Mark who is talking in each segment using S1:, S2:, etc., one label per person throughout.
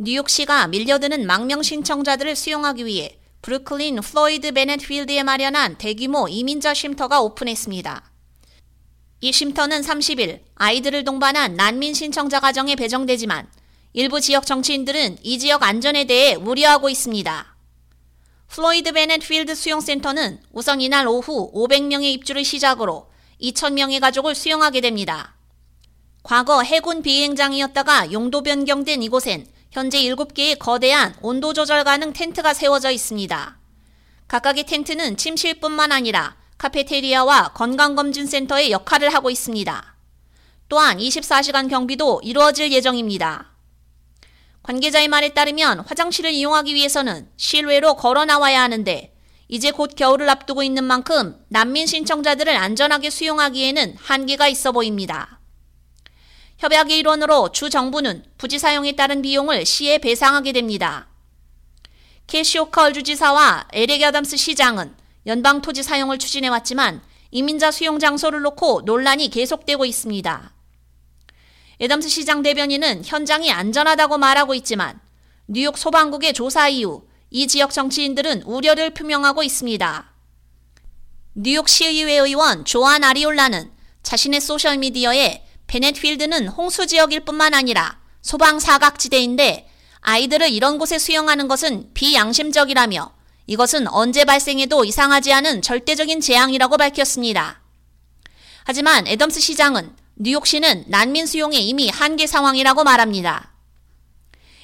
S1: 뉴욕시가 밀려드는 망명 신청자들을 수용하기 위해 브루클린 플로이드 베넷 필드에 마련한 대규모 이민자 쉼터가 오픈했습니다. 이 쉼터는 30일 아이들을 동반한 난민 신청자 가정에 배정되지만 일부 지역 정치인들은 이 지역 안전에 대해 우려하고 있습니다. 플로이드 베넷 필드 수용센터는 우선 이날 오후 500명의 입주를 시작으로 2,000명의 가족을 수용하게 됩니다. 과거 해군 비행장이었다가 용도 변경된 이곳엔 현재 7개의 거대한 온도 조절 가능 텐트가 세워져 있습니다. 각각의 텐트는 침실뿐만 아니라 카페테리아와 건강검진센터의 역할을 하고 있습니다. 또한 24시간 경비도 이루어질 예정입니다. 관계자의 말에 따르면 화장실을 이용하기 위해서는 실외로 걸어 나와야 하는데 이제 곧 겨울을 앞두고 있는 만큼 난민 신청자들을 안전하게 수용하기에는 한계가 있어 보입니다. 협약의 일원으로 주 정부는 부지 사용에 따른 비용을 시에 배상하게 됩니다. 캐시 호컬 주지사와 에릭 아담스 시장은 연방 토지 사용을 추진해왔지만 이민자 수용 장소를 놓고 논란이 계속되고 있습니다. 에담스 시장 대변인은 현장이 안전하다고 말하고 있지만 뉴욕 소방국의 조사 이후 이 지역 정치인들은 우려를 표명하고 있습니다. 뉴욕 시의회 의원 조안 아리올라는 자신의 소셜미디어에 베넷필드는 홍수 지역일 뿐만 아니라 소방 사각지대인데 아이들을 이런 곳에 수용하는 것은 비양심적이라며 이것은 언제 발생해도 이상하지 않은 절대적인 재앙이라고 밝혔습니다. 하지만 애덤스 시장은 뉴욕시는 난민 수용에 이미 한계 상황이라고 말합니다.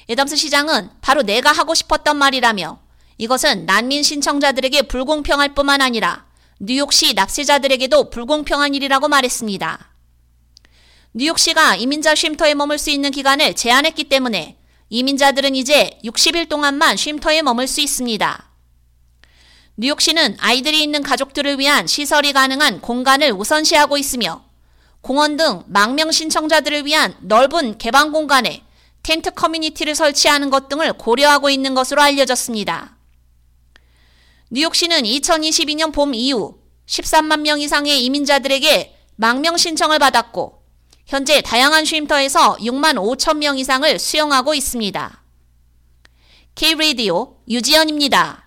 S1: 애덤스 시장은 바로 내가 하고 싶었던 말이라며 이것은 난민 신청자들에게 불공평할 뿐만 아니라 뉴욕시 납세자들에게도 불공평한 일이라고 말했습니다. 뉴욕시가 이민자 쉼터에 머물 수 있는 기간을 제한했기 때문에 이민자들은 이제 60일 동안만 쉼터에 머물 수 있습니다. 뉴욕시는 아이들이 있는 가족들을 위한 시설이 가능한 공간을 우선시하고 있으며 공원 등 망명 신청자들을 위한 넓은 개방 공간에 텐트 커뮤니티를 설치하는 것 등을 고려하고 있는 것으로 알려졌습니다. 뉴욕시는 2022년 봄 이후 13만 명 이상의 이민자들에게 망명 신청을 받았고 현재 다양한 쉼터에서 6만 5천 명 이상을 수용하고 있습니다. K-Radio 유지연입니다.